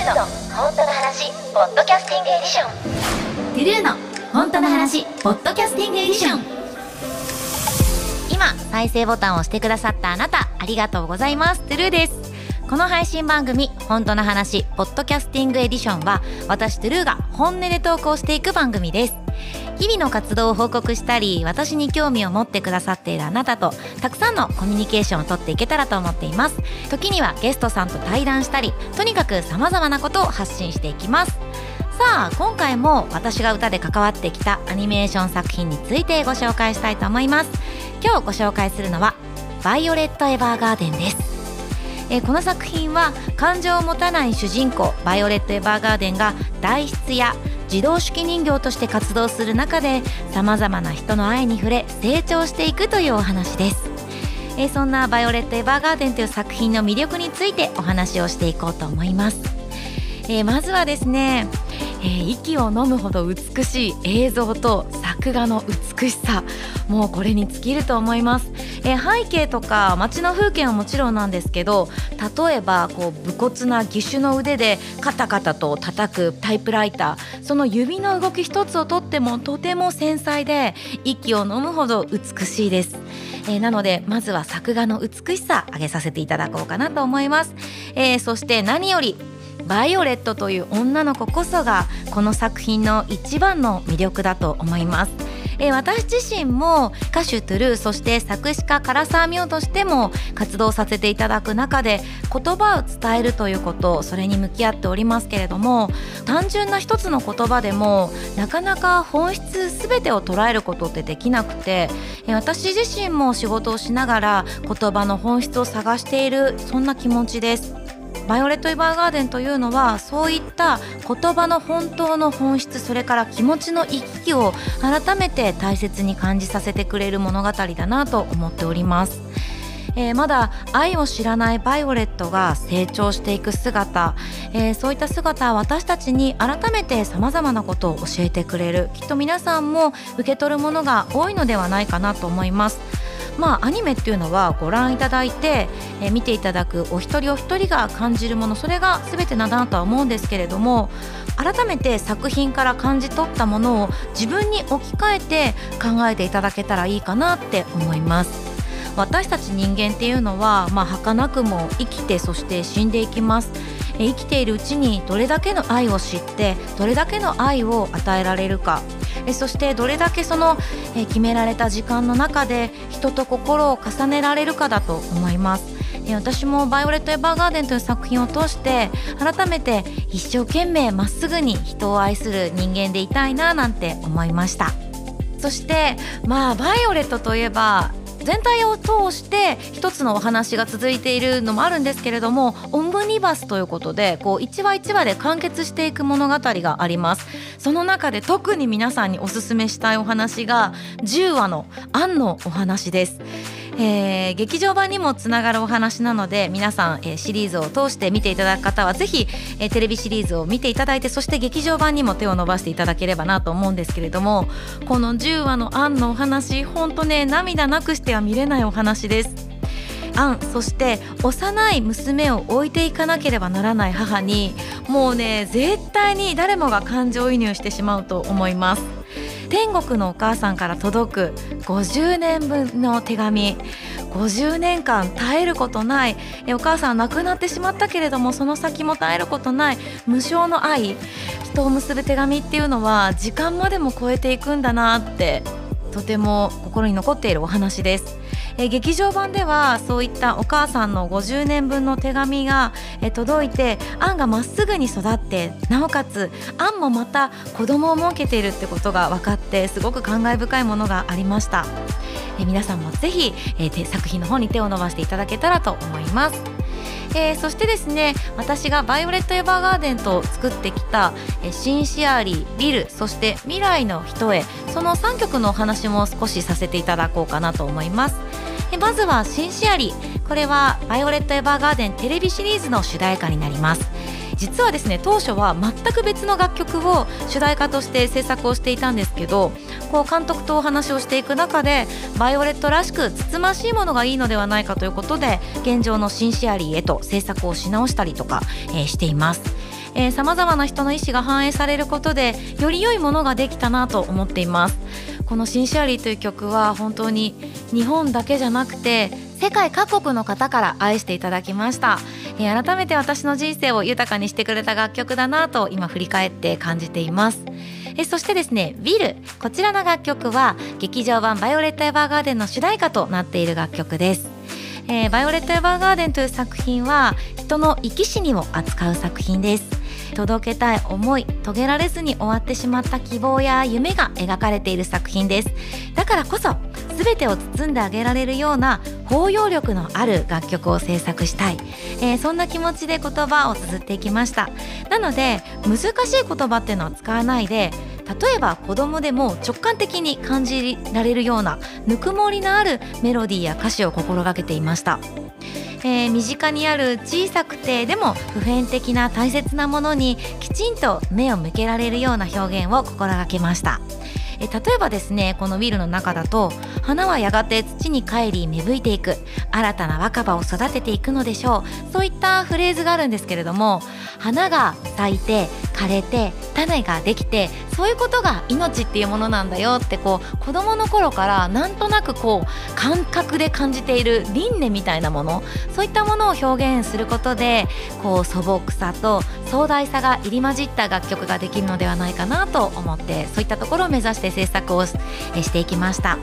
ーの本当の話ポッドキャスティングエディション。トゥルーの本当の話ポッドキャスティングエディション。今再生ボタンを押してくださったあなたありがとうございます。トゥルーです。この配信番組「本当の話」ポッドキャスティングエディションは私トゥルーが本音で投稿していく番組です。日々の活動を報告したり私に興味を持ってくださっているあなたとたくさんのコミュニケーションをとっていけたらと思っています。時にはゲストさんと対談したりとにかく様々なことを発信していきます。さあ今回も私が歌で関わってきたアニメーション作品についてご紹介したいと思います。今日ご紹介するのは「バイオレット・エヴァーガーデン」です。え、この作品は感情を持たない主人公バイオレット・エヴァーガーデンが代筆や自動手記人形として活動する中でさまざまな人の愛に触れ成長していくというお話です、え、そんなバイオレット・エヴァーガーデンという作品の魅力についてお話をしていこうと思います、え、まずはですねえー、息を飲むほど美しい映像と作画の美しさもうこれに尽きると思います、えー、背景とか街の風景はもちろんなんですけど例えばこう武骨な義手の腕でカタカタと叩くタイプライター。その指の動き一つをとってもとても繊細で息を飲むほど美しいです、えー、なのでまずは作画の美しさ上げさせていただこうかなと思います、えー、そして何よりバイオレットという女の子こそがこの作品の一番の魅力だと思います。え私自身も歌手トゥルーそして作詞家唐沢明としても活動させていただく中で言葉を伝えるということそれに向き合っておりますけれども単純な一つの言葉でもなかなか本質全てを捉えることってできなくてえ私自身も仕事をしながら言葉の本質を探しているそんな気持ちです。バイオレット・エヴァーガーデンというのはそういった言葉の本当の本質それから気持ちの行き来を改めて大切に感じさせてくれる物語だなと思っております。えー、まだ愛を知らないバイオレットが成長していく姿、えー、そういった姿は私たちに改めてさまざまなことを教えてくれるきっと皆さんも受け取るものが多いのではないかなと思います。まあアニメっていうのはご覧いただいて、えー、見ていただくお一人お一人が感じるものそれが全てなんだなとは思うんですけれども改めて作品から感じ取ったものを自分に置き換えて考えていただけたらいいかなって思います。私たち人間っていうのは、まあ、儚くも生きてそして死んでいきます。生きているうちにどれだけの愛を知ってどれだけの愛を与えられるか。そしてどれだけその、決められた時間の中で人と心を重ねられるかだと思います。私も「バイオレット・エヴァーガーデン」という作品を通して改めて一生懸命まっすぐに人を愛する人間でいたいななんて思いました。そしてまあバイオレットといえば全体を通して一つのお話が続いているのもあるんですけれどもオムニバスということでこう1話1話で完結していく物語があります。その中で特に皆さんにおすすめしたいお話が10話の「アンのお話です。えー、劇場版にもつながるお話なので皆さん、えー、シリーズを通して見ていただく方はぜひ、えー、テレビシリーズを見ていただいてそして劇場版にも手を伸ばしていただければなと思うんですけれどもこの10話の「アン」のお話本当ね涙なくしては見れないお話です。アンそして幼い娘を置いていかなければならない母にもうね絶対に誰もが感情移入してしまうと思います。天国のお母さんから届く50年分の手紙。50年間耐えることない。お母さん亡くなってしまったけれどもその先も耐えることない。無償の愛。人を結ぶ手紙っていうのは時間までも超えていくんだなってとても心に残っているお話です。え劇場版ではそういったお母さんの50年分の手紙が、え届いてアンがまっすぐに育ってなおかつアンもまた子供を設けているってことが分かってすごく感慨深いものがありました。え皆さんもぜひ、え作品の方に手を伸ばしていただけたらと思います。えー、そしてですね私がバイオレット・エヴァーガーデンと作ってきた「えシンシアリー」「ビル」そして「未来の人へ」その3曲のお話も少しさせていただこうかなと思います。まずは Sincerely これはバイオレット・エヴァーガーデンテレビシリーズの主題歌になります実はですね当初は全く別の楽曲を主題歌として制作をしていたんですけどこう監督とお話をしていく中でバイオレットらしくつつましいものがいいのではないかということで現状の Sincerely へと制作をし直したりとか、えー、しています。さまざまな人の意思が反映されることでより良いものができたなと思っています。この「シンシアリー」という曲は本当に日本だけじゃなくて世界各国の方から愛していただきました、改めて私の人生を豊かにしてくれた楽曲だなと今振り返って感じています。そしてですね「ウィル」こちらの楽曲は劇場版「バイオレット・エヴァーガーデン」の主題歌となっている楽曲です。えー、バイオレット・エヴァーガーデンという作品は人の生き死にを扱う作品です。届けたい思い遂げられずに終わってしまった希望や夢が描かれている作品です。だからこそ全てを包んであげられるような包容力のある楽曲を制作したい、えー、そんな気持ちで言葉を綴っていきました。なので難しい言葉っていうのは使わないで例えば子供でも直感的に感じられるようなぬくもりのあるメロディーや歌詞を心がけていました。えー、身近にある小さくてでも普遍的な大切なものにきちんと目を向けられるような表現を心がけました。え例えばですねこのウィルの中だと花はやがて土に帰り芽吹いていく。新たな若葉を育てていくのでしょう。そういったフレーズがあるんですけれども花が咲いて枯れて種ができてそういうことが命っていうものなんだよってこう子どもの頃からなんとなくこう感覚で感じている輪廻みたいなものそういったものを表現することでこう素朴さと壮大さが入り混じった楽曲ができるのではないかなと思ってそういったところを目指して制作をしていきました。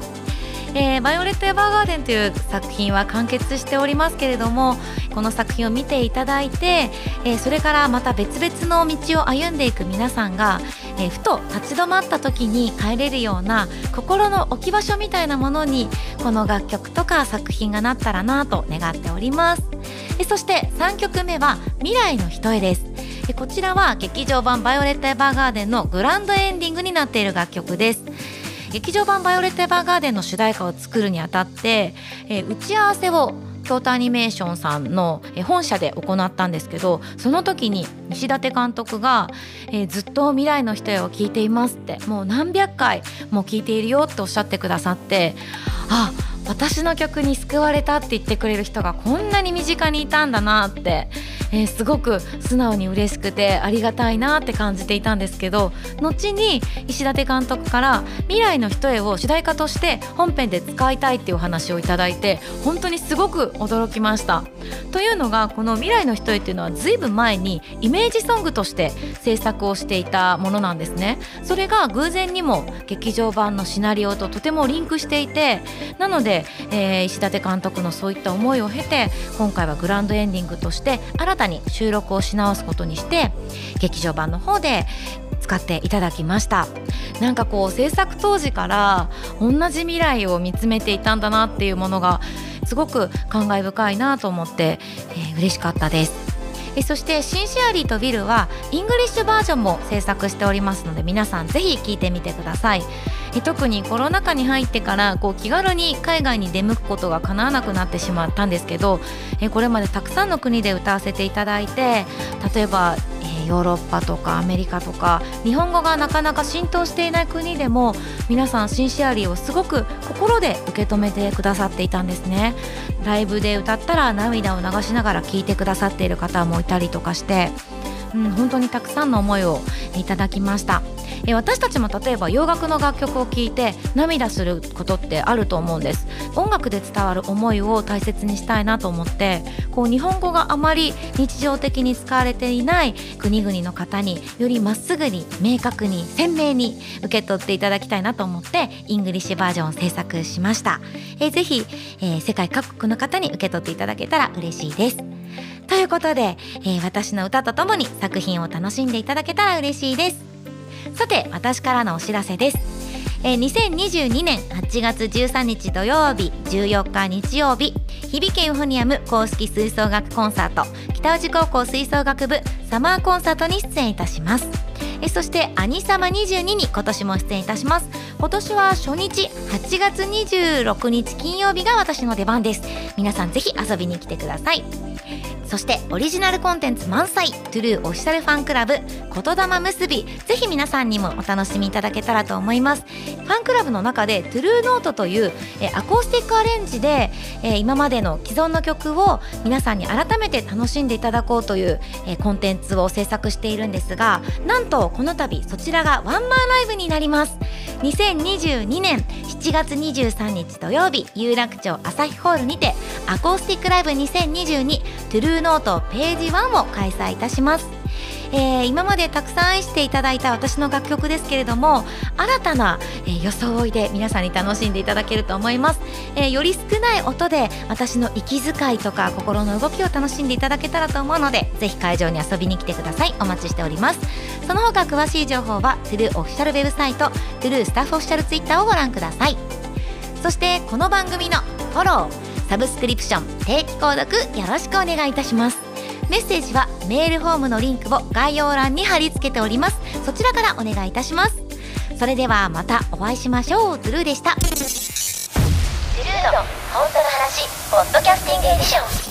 えー、バイオレット・エヴァーガーデンという作品は完結しておりますけれどもこの作品を見ていただいて、えー、それからまた別々の道を歩んでいく皆さんが、えー、ふと立ち止まった時に帰れるような心の置き場所みたいなものにこの楽曲とか作品がなったらなと願っております、えそして3曲目は「未来の人へ」です。こちらは劇場版「バイオレット・エヴァーガーデン」のグランドエンディングになっている楽曲です。劇場版「バイオレット・エヴァーガーデン」の主題歌を作るにあたって、えー、打ち合わせを京都アニメーションさんの本社で行ったんですけどその時に西舘監督が、えー、ずっと未来の人へを聞いていますってもう何百回も聞いているよっておっしゃってくださってあ私の曲に救われたって言ってくれる人がこんなに身近にいたんだなってえー、すごく素直に嬉しくてありがたいなって感じていたんですけど後に石立監督から「未来の人へ」を主題歌として本編で使いたいっていうお話をいただいて本当にすごく驚きました。というのがこの「未来の人へ」っていうのはずいぶん前にイメージソングとして制作をしていたものなんですね。それが偶然にも劇場版のシナリオととてもリンクしていてなので、えー、石立監督のそういった思いを経て今回はグランドエンディングとして新たに収録をし直すことにして劇場版の方で使っていただきました。なんかこう制作当時から同じ未来を見つめていたんだなっていうものがすごく感慨深いなと思って、えー、嬉しかったです。えそしてシンシアリーとビルはイングリッシュバージョンも制作しておりますので皆さんぜひ聴いてみてください。え特にコロナ禍に入ってからこう気軽に海外に出向くことが叶わなくなってしまったんですけどえこれまでたくさんの国で歌わせていただいて例えばえヨーロッパとかアメリカとか日本語がなかなか浸透していない国でも皆さんシンシアリーをすごく心で受け止めてくださっていたんですね。ライブで歌ったら涙を流しながら聴いてくださっている方もいたりとかして、うん、本当にたくさんの思いをいただきました。え私たちも例えば洋楽の楽曲を聴いて涙することってあると思うんです。音楽で伝わる思いを大切にしたいなと思ってこう日本語があまり日常的に使われていない国々の方によりまっすぐに明確に鮮明に受け取っていただきたいなと思ってイングリッシュバージョンを制作しました、えー、ぜひ、えー、世界各国の方に受け取っていただけたら嬉しいです。ということで、えー、私の歌とともに作品を楽しんでいただけたら嬉しいです。さて私からのお知らせです。えー、2022年8月13日土曜日14日日曜日響けユフォニアム公式吹奏楽コンサート北宇治高校吹奏楽部サマーコンサートに出演いたします。えそして「アニサマ22」に今年も出演いたします。今年は初日8月26日金曜日が私の出番です。皆さんぜひ遊びに来てください。そしてオリジナルコンテンツ満載トゥルーオフィシャルファンクラブ言霊結び。ぜひ皆さんにもお楽しみいただけたらと思います。ファンクラブの中でトゥルーノートというえアコースティックアレンジでえ今までの既存の曲を皆さんに改めて楽しんでいただこうというえコンテンツを制作しているんですがなんとこの度そちらがワンマンライブになります。2022年7月23日土曜日有楽町朝日ホールにてアコースティックライブ2022トゥルーノートページ1を開催いたします。えー、今までたくさん愛していただいた私の楽曲ですけれども新たな、えー、装いで皆さんに楽しんでいただけると思います、えー、より少ない音で私の息遣いとか心の動きを楽しんでいただけたらと思うのでぜひ会場に遊びに来てください。お待ちしております。その他詳しい情報はトゥルーオフィシャルウェブサイトトゥルースタッフオフィシャルツイッターをご覧ください。そしてこの番組のフォローサブスクリプション定期購読よろしくお願いいたします。メッセージはメールフォームのリンクを概要欄に貼り付けております。そちらからお願いいたします。それではまたお会いしましょう。ズルーでした。ズルーの本当の話ポッドキャスティングエディション。